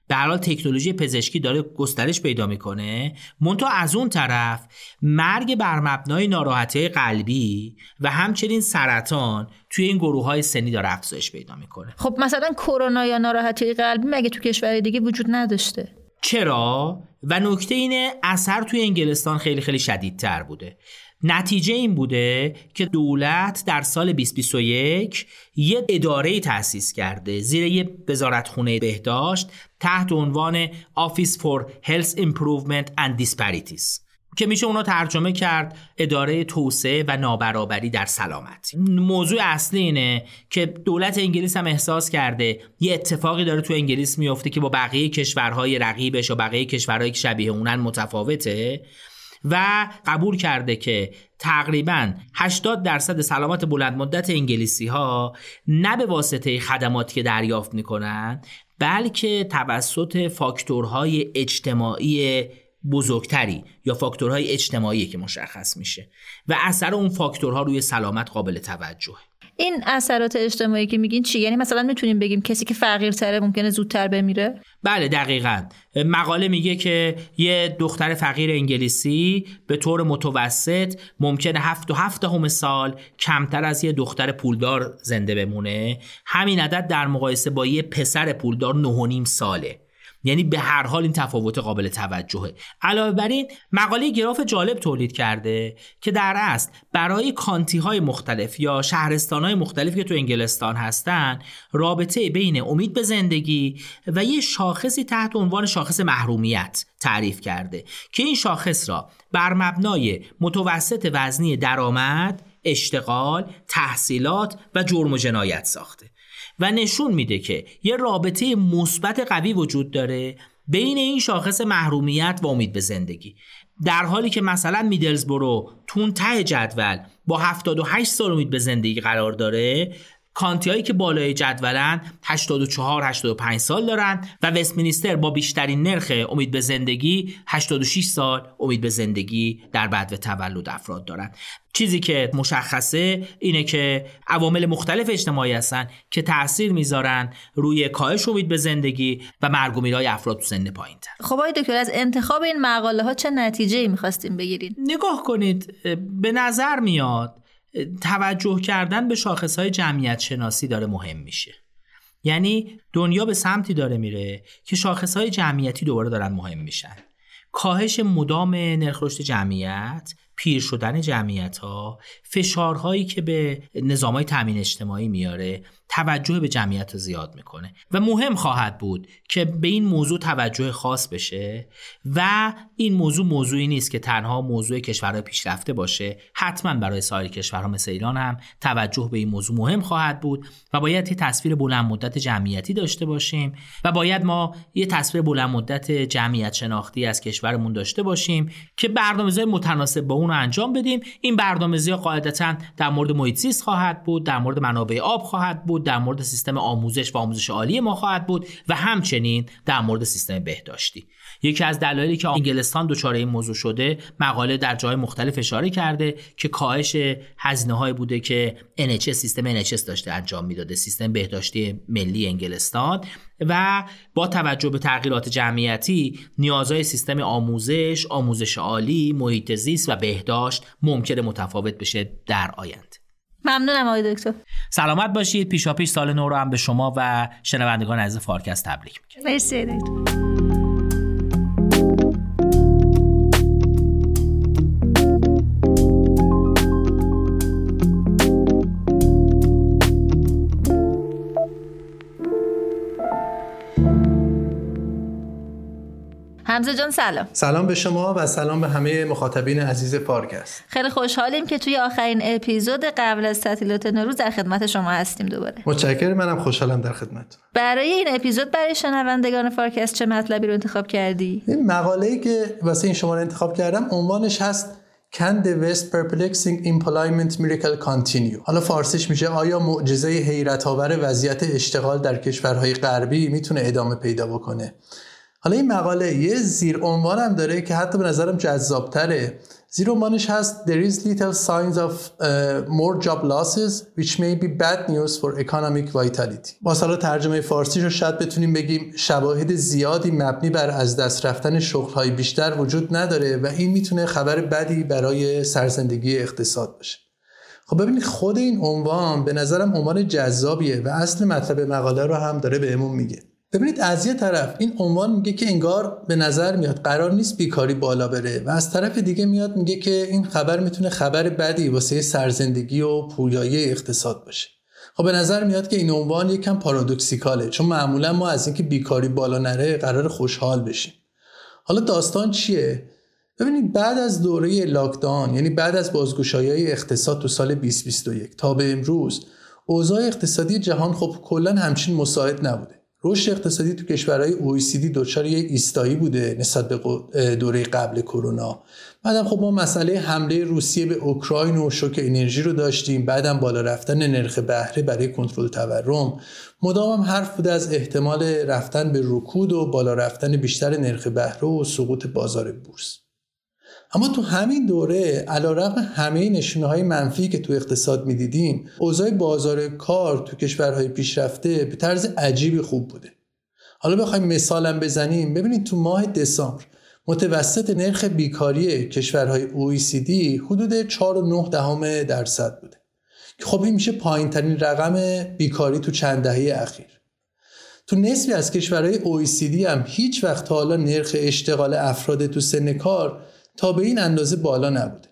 به حال تکنولوژی پزشکی داره گسترش پیدا می‌کنه. منتها از اون طرف مرگ بر مبنای ناراحتی قلبی و همچنین سرطان توی این گروه های سنی داره افزایش پیدا می‌کنه. خب مثلا کرونا یا ناراحتی قلبی مگه تو کشور دیگه وجود نداشته؟ چرا؟ و نکته اینه اثر توی انگلستان خیلی خیلی شدیدتر بوده. نتیجه این بوده که دولت در سال 2021 یه اداره تأسیس کرده. زیر یه وزارتخونه بهداشت تحت عنوان Office for Health Improvement and Disparities که میشه اونا ترجمه کرد اداره توسعه و نابرابری در سلامتی موضوع اصلی اینه که دولت انگلیس هم احساس کرده یه اتفاقی داره تو انگلیس میفته که با بقیه کشورهای رقیبش و بقیه کشورهایی که شبیه اونن متفاوته. و قبول کرده که تقریبا 80 درصد سلامت بلند مدت انگلیسی ها نه به واسطه خدماتی که دریافت می‌کنن بلکه توسط فاکتورهای اجتماعی بزرگتری یا فاکتورهای اجتماعی که مشخص میشه. و اثر اون فاکتورها روی سلامت قابل توجهه. این اثرات اجتماعی که میگین چی؟ یعنی مثلا می‌تونیم بگیم کسی که فقیرتره ممکنه زودتر بمیره؟ بله دقیقا. مقاله میگه که یه دختر فقیر انگلیسی به طور متوسط ممکنه هفت و هفت هم سال کمتر از یه دختر پولدار زنده بمونه. همین عدد در مقایسه با یه پسر پولدار نه ساله. یعنی به هر حال این تفاوت قابل توجهه. علاوه بر این مقاله گراف جالب تولید کرده که در اصل برای کانتی های مختلف یا شهرستان های مختلفی که تو انگلستان هستن رابطه بین امید به زندگی و یه شاخصی تحت عنوان شاخص محرومیت تعریف کرده که این شاخص را بر مبنای متوسط وزنی درآمد اشتغال، تحصیلات و جرم و جنایت ساخته. و نشون میده که یه رابطه مثبت قوی وجود داره بین این شاخص محرومیت و امید به زندگی. در حالی که مثلا میدلزبرو تون ته جدول با 78 سال امید به زندگی قرار داره کانتی هایی که بالای جدولن 84 85 سال دارن و وستمینستر با بیشترین نرخ امید به زندگی 86 سال امید به زندگی در بعد و تولد افراد دارن. چیزی که مشخصه اینه که عوامل مختلف اجتماعی هستن که تاثیر می‌ذارن روی کاهش امید به زندگی و مرگ و افراد تو سن پایین تر خب آقای دکتر از انتخاب این مقاله ها چه نتیجه می‌خواستیم بگیرید نگاه کنید به نظر میاد توجه کردن به شاخصهای جمعیت شناسی داره مهم میشه. یعنی دنیا به سمتی داره میره که شاخصهای جمعیتی دوباره دارن مهم میشن. کاهش مدام نرخ رشد جمعیت پیر شدن جمعیت ها فشارهایی که به نظام های تامین اجتماعی میاره توجه به جمعیت رو زیاد می‌کنه. و مهم خواهد بود که به این موضوع توجه خاص بشه و این موضوع موضوعی نیست که تنها موضوع کشورهای پیشرفته باشه. حتما برای سایر کشورها مثل ایران هم توجه به این موضوع مهم خواهد بود و باید یه تصویر بلند مدت جمعیتی داشته باشیم و باید ما یه تصویر بلند مدت جمعیت شناختی از کشورمون داشته باشیم که برنامه‌های متناسب با اون انجام بدیم. این برنامه‌ریزی قاعدتا در مورد محیط خواهد بود در مورد منابع آب خواهد بود. در مورد سیستم آموزش و آموزش عالی ما خواهد بود و همچنین در مورد سیستم بهداشتی یکی از دلایلی که انگلستان دچار این موضوع شده مقاله در جای مختلف اشاره کرده که کاهش هزینه بوده که NHS سیستم NHS داشته انجام می‌داده سیستم بهداشتی ملی انگلستان و با توجه به تغییرات جمعیتی نیازهای سیستم آموزش، آموزش عالی، محیط زیست و بهداشت ممکنه متفاوت بشه در آینده. ممنونم آقای دکتر. سلامت باشید. پیشا پیش سال نو رو هم به شما و شنوندگان عزیز فارکست تبریک میگم. مرسی. دکتر حمزه جان سلام. سلام به شما و سلام به همه مخاطبین عزیز پارکست خیلی خوشحالیم که توی آخرین اپیزود قبل از تعطیلات نوروز در خدمت شما هستیم دوباره. متشکرم منم خوشحالم در خدمت. برای این اپیزود برای شنوندگان فارکست چه مطلبی رو انتخاب کردی؟ این مقاله‌ای که واسه این شما رو انتخاب کردم عنوانش هست Can the West Perplexing Employment Miracle Continue؟ حالا فارسیش میشه آیا معجزه حیرت آور وضعیت اشتغال در کشورهای غربی می‌تونه ادامه پیدا بکنه؟ حالا این مقاله یه زیر عنوان هم داره که حتی به نظرم جذابتره. زیر عنوانش هست There is little signs of uh, more job losses which may be bad news for economic vitality. با سالا ترجمه فارسی رو شاید بتونیم بگیم شواهد زیادی مبنی بر از دست رفتن شغلهای بیشتر وجود نداره و این می‌تونه خبر بدی برای سرزندگی اقتصاد باشه. خب ببینید خود این عنوان به نظرم عنوان جذابیه و اصل مطلب مقاله رو هم داره بهمون میگه. ببینید از یه طرف این عنوان میگه که انگار به نظر میاد قرار نیست بیکاری بالا بره و از طرف دیگه میاد میگه که این خبر می‌تونه خبر بدی واسه سرزندگی و پویایی اقتصاد باشه. خب به نظر میاد که این عنوان یکم پارادوکسیکاله چون معمولا ما از اینکه بیکاری بالا نره قرار خوشحال بشیم. حالا داستان چیه؟ ببینید بعد از دوره لاکداون یعنی بعد از بازگشایی اقتصاد تو سال 2021 تا به امروز اوضاع اقتصادی جهان خب کلا همچین مساعد نبوده. رشد اقتصادی تو کشورهای OECD دچار یه ایستایی بوده نسبت به دوره قبل کرونا. بعدم خب ما مسئله حمله روسیه به اوکراین و شوک انرژی رو داشتیم. بعدم بالا رفتن نرخ بهره برای کنترل تورم. مدام هم حرف بوده از احتمال رفتن به رکود و بالا رفتن بیشتر نرخ بهره و سقوط بازار بورس. اما تو همین دوره علیرغم همه نشونه های منفی که تو اقتصاد می‌دیدیم اوضاع بازار کار تو کشورهای پیشرفته به طرز عجیبی خوب بوده. حالا بخوایم مثالم بزنیم. ببینید تو ماه دسامبر متوسط نرخ بیکاری کشورهای OECD حدود 4.9 درصد بوده. که خب این میشه پایین ترین رقم بیکاری تو چند دهه اخیر. تو نصفی از کشورهای OECD هم هیچ وقت حالا نرخ اشتغال افراد تو سن کار تا به این اندازه بالا نبوده.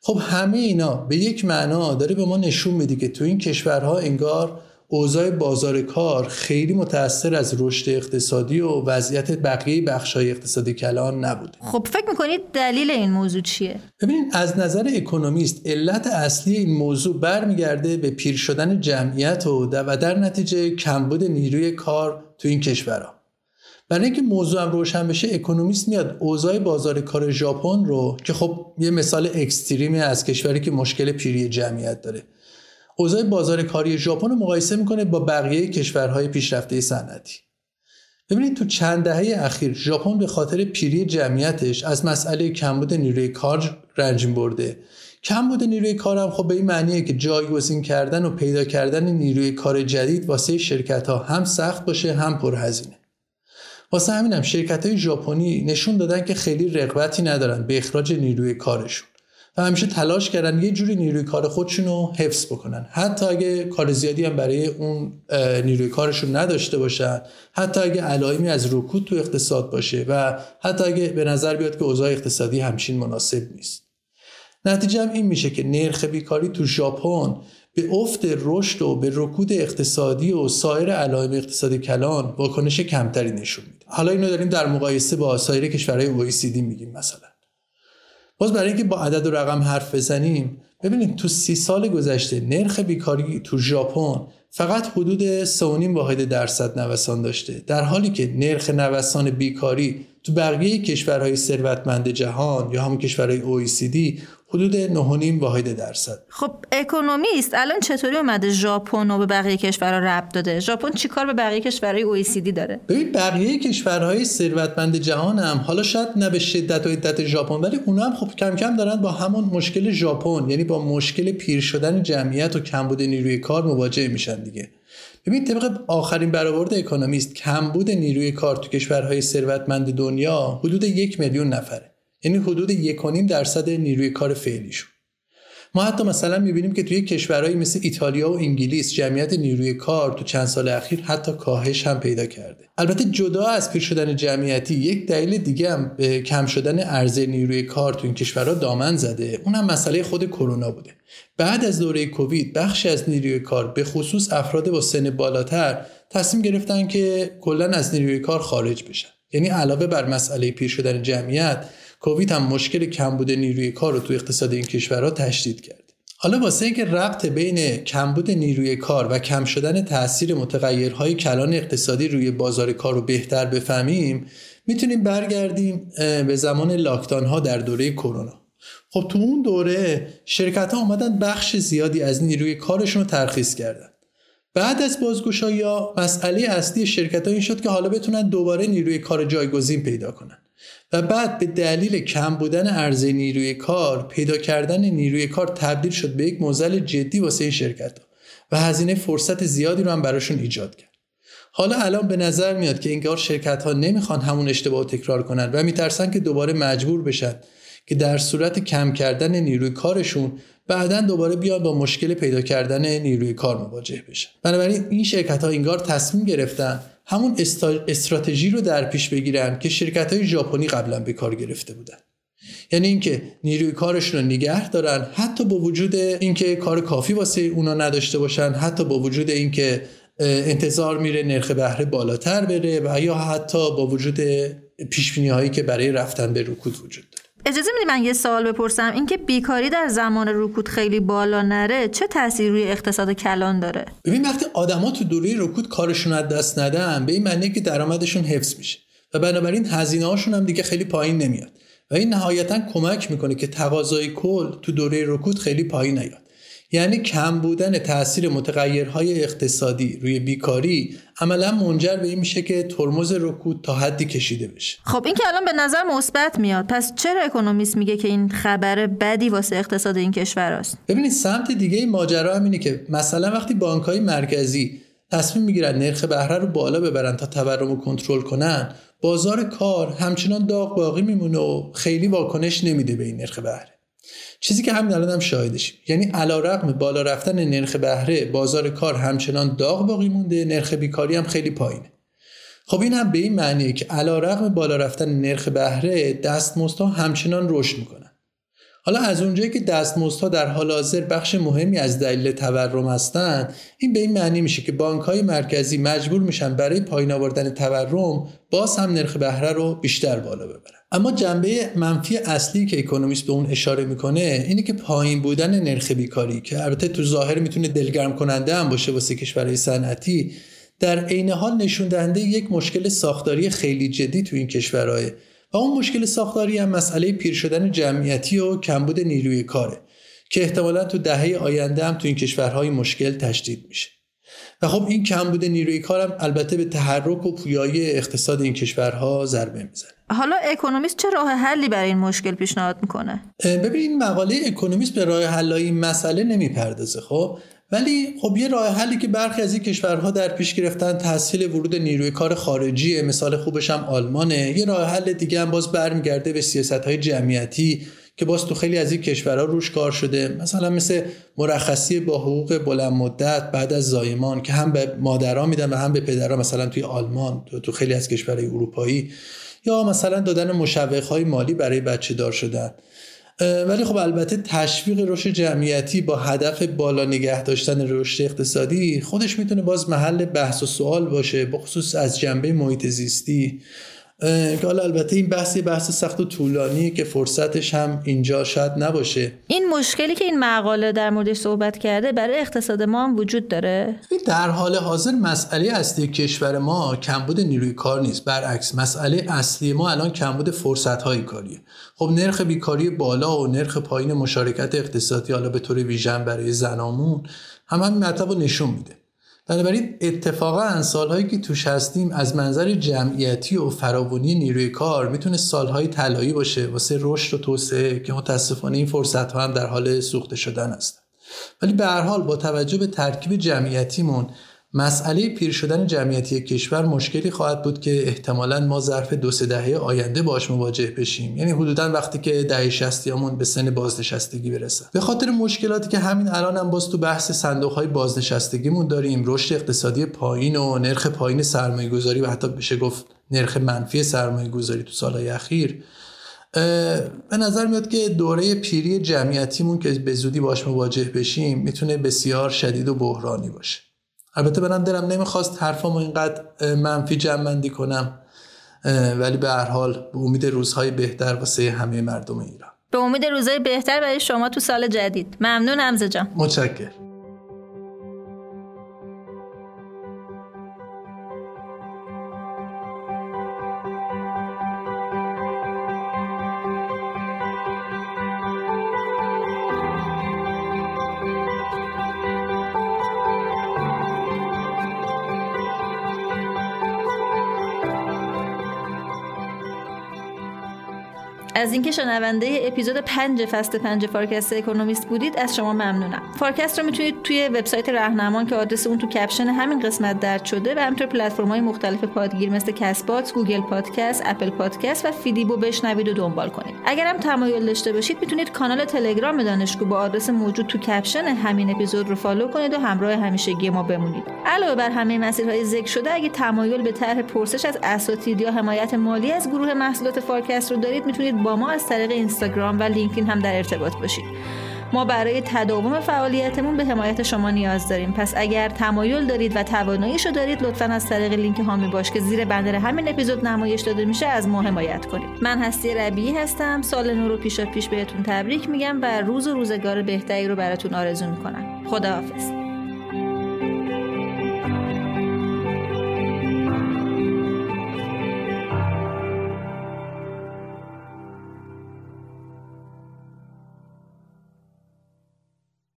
خب همه اینا به یک معنا داره به ما نشون میده که تو این کشورها انگار اوضاع بازار کار خیلی متاثر از رشد اقتصادی و وضعیت بقیه بخشای اقتصادی کلان نبوده. خب فکر می‌کنید دلیل این موضوع چیه؟ ببینید از نظر اکونومیست علت اصلی این موضوع برمیگرده به پیر شدن جمعیت و در نتیجه کمبود نیروی کار تو این کشورها. برای اینکه موضوع هم روشن بشه اکونومیست میاد اوضاع بازار کار ژاپن رو که خب یه مثال اکستریمی از کشوری که مشکل پیری جمعیت داره. اوضاع بازار کاری ژاپن رو مقایسه می‌کنه با بقیه کشورهای پیشرفته صنعتی. ببینید تو چند دهه اخیر ژاپن به خاطر پیری جمعیتش از مسئله کمبود نیروی کار رنجین برده. کمبود نیروی کار هم خب به این معنیه که جایگزین کردن و پیدا کردن نیروی کار جدید واسه شرکت ها هم سخت باشه هم پرهزینه. واسه همینم شرکت های ژاپنی نشون دادن که خیلی رغبتی ندارن به اخراج نیروی کارشون و همیشه تلاش کردن یه جوری نیروی کار خودشون رو حفظ بکنن. حتی اگه کار زیادی هم برای اون نیروی کارشون نداشته باشن حتی اگه علائمی از رکود تو اقتصاد باشه و حتی اگه به نظر بیاد که اوضاع اقتصادی همچین مناسب نیست. نتیجه هم این میشه که نرخ بیکاری تو ژاپن به افت رشد و به رکود اقتصادی و سایر علائم اقتصادی کلان واکنش کمتری نشون میده. حالا اینو داریم در مقایسه با سایر کشورهای OECD میگیم مثلا. باز برای اینکه با عدد و رقم حرف بزنیم ببینید تو سی سال گذشته نرخ بیکاری تو ژاپن فقط حدود 3.5 واحد درصد نوسان داشته. در حالی که نرخ نوسان بیکاری تو بقیه کشورهای ثروتمند جهان یا همون کشورهای OECD حدود 9.5 واحد درصد. خب اکونومیست الان چطوری اومده ژاپن رو به بقیه کشورها ربط داده؟ ژاپن چیکار به بقیه کشورهای OECD داره؟ ببین بقیه کشورهای ثروتمند جهان هم حالا شاید نه به شدت و عدت ژاپن ولی اونا هم خب کم کم دارن با همون مشکل ژاپن یعنی با مشکل پیر شدن جمعیت و کمبود نیروی کار مواجه میشن دیگه. ببین طبق آخرین برآورد اکونومیست کمبود نیروی کار تو کشورهای ثروتمند دنیا حدود یک میلیون نفره. یعنی حدود یک درصد نیروی کار فعلیشون. ما حتی مثلا می‌بینیم که توی کشورهایی مثل ایتالیا و انگلیس جمعیت نیروی کار تو چند سال اخیر حتی کاهش هم پیدا کرده. البته جدا از پیر شدن جمعیتی یک دلیل دیگه هم به کم شدن عرضه نیروی کار تو این کشورها دامن زده. اونم مسئله خود کرونا بوده. بعد از دوره کووید بخشی از نیروی کار به خصوص افراد با سن بالاتر تصمیم گرفتن که کلا از نیروی کار خارج بشن. یعنی علاوه بر مسئله پیر شدن جمعیت کووید هم مشکل کمبود نیروی کار رو تو اقتصاد این کشورها تشدید کرد. حالا واسه اینکه ربط بین کمبود نیروی کار و کم شدن تاثیر متغیرهای کلان اقتصادی روی بازار کار رو بهتر بفهمیم می‌تونیم برگردیم به زمان لاکدان ها در دوره کرونا. خب تو اون دوره شرکت ها آمدن بخش زیادی از نیروی کارشون رو ترخیص کردن. بعد از بازگشایی ها مسئله اصلی شرکت ها این شد که حالا بتونن دوباره نیروی کار جایگزین پیدا کنن. و بعد به دلیل کم بودن عرضه نیروی کار پیدا کردن نیروی کار تبدیل شد به یک موزل جدی واسه شرکت ها و هزینه فرصت زیادی رو هم براشون ایجاد کرد. حالا الان به نظر میاد که انگار شرکت ها نمی‌خوان همون اشتباه تکرار کنن و میترسن که دوباره مجبور بشن که در صورت کم کردن نیروی کارشون بعدا دوباره بیان با مشکل پیدا کردن نیروی کار مواجه بشن. بنابراین این شرکت ها انگار تصمیم گرفتن همون استراتژی رو در پیش بگیرن که شرکت های ژاپنی قبلا به کار گرفته بودن. یعنی اینکه نیروی کارشون رو نگه دارن حتی با وجود اینکه کار کافی واسه اونا نداشته باشن حتی با وجود اینکه انتظار میره نرخ بهره بالاتر بره و یا حتی با وجود پیش هایی که برای رفتن به رکود وجود داره. اجازه میدی من یه سوال بپرسم؟ اینکه بیکاری در زمان رکود خیلی بالا نره چه تاثیر روی اقتصاد کلان داره؟ ببین وقتی آدما تو دوره رکود کارشون از دست ندن به این معنی که درآمدشون حفظ میشه. و بنابراین هزینه هاشون هم دیگه خیلی پایین نمیاد. و این نهایتا کمک می‌کنه که تقاضای کل تو دوره رکود خیلی پایین نیاد. یعنی کم بودن تاثیر متغیرهای اقتصادی روی بیکاری عملا منجر به این میشه که ترمز رکود تا حدی کشیده بشه. خب این که الان به نظر مثبت میاد پس چرا اکونومیست میگه که این خبر بدی واسه اقتصاد این کشور است ببینید سمت دیگه ماجرا هم اینه که مثلا وقتی بانکهای مرکزی تصمیم می‌گیرن نرخ بهره رو بالا ببرن تا تورم رو کنترل کنن بازار کار همچنان داغ باقی میمونه و خیلی واکنش نمیده به این نرخ بهره. چیزی که همین الان هم شاهدشیم. یعنی رقم بالا رفتن نرخ بهره بازار کار همچنان داغ باقی مونده نرخ بیکاری هم خیلی پایینه. خب این هم به این معنیه که رقم بالا رفتن نرخ بهره دستمزدها همچنان رشد می‌کنن. حالا از اونجایی که دستمزدها در حال حاضر بخش مهمی از دلیل تورم هستند این به این معنی میشه که بانک های مرکزی مجبور میشن برای پایین آوردن تورم باز هم نرخ بهره رو بیشتر بالا ببرن. اما جنبه منفی اصلی که اکونومیست به اون اشاره می‌کنه اینه که پایین بودن نرخ بیکاری که البته تو ظاهر می‌تونه دلگرم کننده هم باشه واسه کشورهای صنعتی در عین حال نشون دهنده یک مشکل ساختاری خیلی جدی تو این کشورهای. و اون مشکل ساختاری هم مسئله پیر شدن جمعیتی و کمبود نیروی کاره که احتمالا تو دهه آینده هم تو این کشورهای مشکل تشدید میشه. و خب این کمبود نیروی کارم البته به تحرک و پویایی اقتصاد این کشورها ضربه می‌زنه. حالا اکونومیست چه راه حلی برای این مشکل پیشنهاد می‌کنه؟ ببین این مقاله اکونومیست به راه حل این مسئله نمی‌پردازه خب؟ ولی خب یه راه حلی که برخی از این کشورها در پیش گرفتن تسهیل ورود نیروی کار خارجی مثال خوبش هم آلمانه. یه راه حل دیگه هم باز برمیگرده به سیاست های جمعیتی که باز تو خیلی از این کشورها روش کار شده. مثلا مثل مرخصی با حقوق بلند مدت بعد از زایمان که هم به مادرها میدن و هم به پدرها مثلا توی آلمان تو خیلی از کشورهای اروپایی. یا مثلا دادن مشوق های مالی برای بچه دار شدن. ولی خب البته تشویق رشد جمعیتی با هدف بالا نگه داشتن رشد اقتصادی خودش می‌تونه باز محل بحث و سوال باشه بخصوص از جنبه محیط زیستی. که حالا البته این بحثی بحث سخت و طولانی که فرصتش هم اینجا شاید نباشه. این مشکلی که این مقاله در موردش صحبت کرده برای اقتصاد ما هم وجود داره؟ در حال حاضر مسئله اصلی کشور ما کمبود نیروی کار نیست. برعکس مسئله اصلی ما الان کمبود فرصت های کاریه. خب نرخ بیکاری بالا و نرخ پایین مشارکت اقتصادی حالا به طور ویژن برای زنامون هم همین مطلب رو نشون میده. بنابراین اتفاقا سالهایی که توش هستیم از منظر جمعیتی و فراوانی نیروی کار می‌تونه سالهای طلایی باشه واسه رشد و توسعه که متاسفانه این فرصت ها هم در حال سوخته شدن است. ولی به هر حال با توجه به ترکیب جمعیتیمون مسئله پیر شدن جمعیتی کشور مشکلی خواهد بود که احتمالا ما ظرف دو سه دهه آینده باش مواجه بشیم. یعنی حدودا وقتی که دهه 60 به سن بازنشستگی برسن به خاطر مشکلاتی که همین الان هم باز تو بحث صندوق های بازنشستگیمون داریم. رشد اقتصادی پایین و نرخ پایین سرمایه گذاری و حتی بشه گفت نرخ منفی سرمایه گذاری تو سالهای اخیر به نظر میاد که دوره پیری جمعیتیمون که به زودی باش مواجه بشیم می‌تونه بسیار شدید و بحرانی باشه. البته برم دلم نمی‌خواست حرفامو اینقدر منفی جمع کنم ولی به هر حال به امید روزهای بهتر واسه همه مردم ایران. به امید روزهای بهتر برای شما تو سال جدید. ممنون حمزه جان. متشکرم. از اینکه شنونده اپیزود 5 فصل 5 فارکست اکونومیست بودید از شما ممنونم فارکست رو می‌تونید توی وبسایت رهنمان که آدرس اون تو کپشن همین قسمت درج شده و همینطور پلتفرم های مختلف پادگیر مثل کست‌باکس، گوگل پادکست، اپل پادکست و فیدیبو بشنوید و دنبال کنید. اگر هم تمایل داشته باشید می‌تونید کانال تلگرام دانشگو با آدرس موجود تو کپشن همین اپیزود رو فالو کنید و همراه همیشگی ما بمونید. علاوه بر همه مسیرهای ذکر شده اگه تمایل به طرح پرسش از اساتید یا حمایت مالی از گروه محصولات فارکست رو دارید می‌تونید ما از طریق اینستاگرام و لینکدین هم در ارتباط باشید. ما برای تداوم فعالیتمون به حمایت شما نیاز داریم. پس اگر تمایل دارید و تواناییشو دارید لطفا از طریق لینک هامی باش که زیر بندر همین اپیزود نمایش داده میشه از ما حمایت کنید. من هستی ربیعی هستم. سال نو رو پیشا پیش بهتون تبریک میگم و روز و روزگار بهتری رو براتون آرزو می‌کنم. خداحافظ.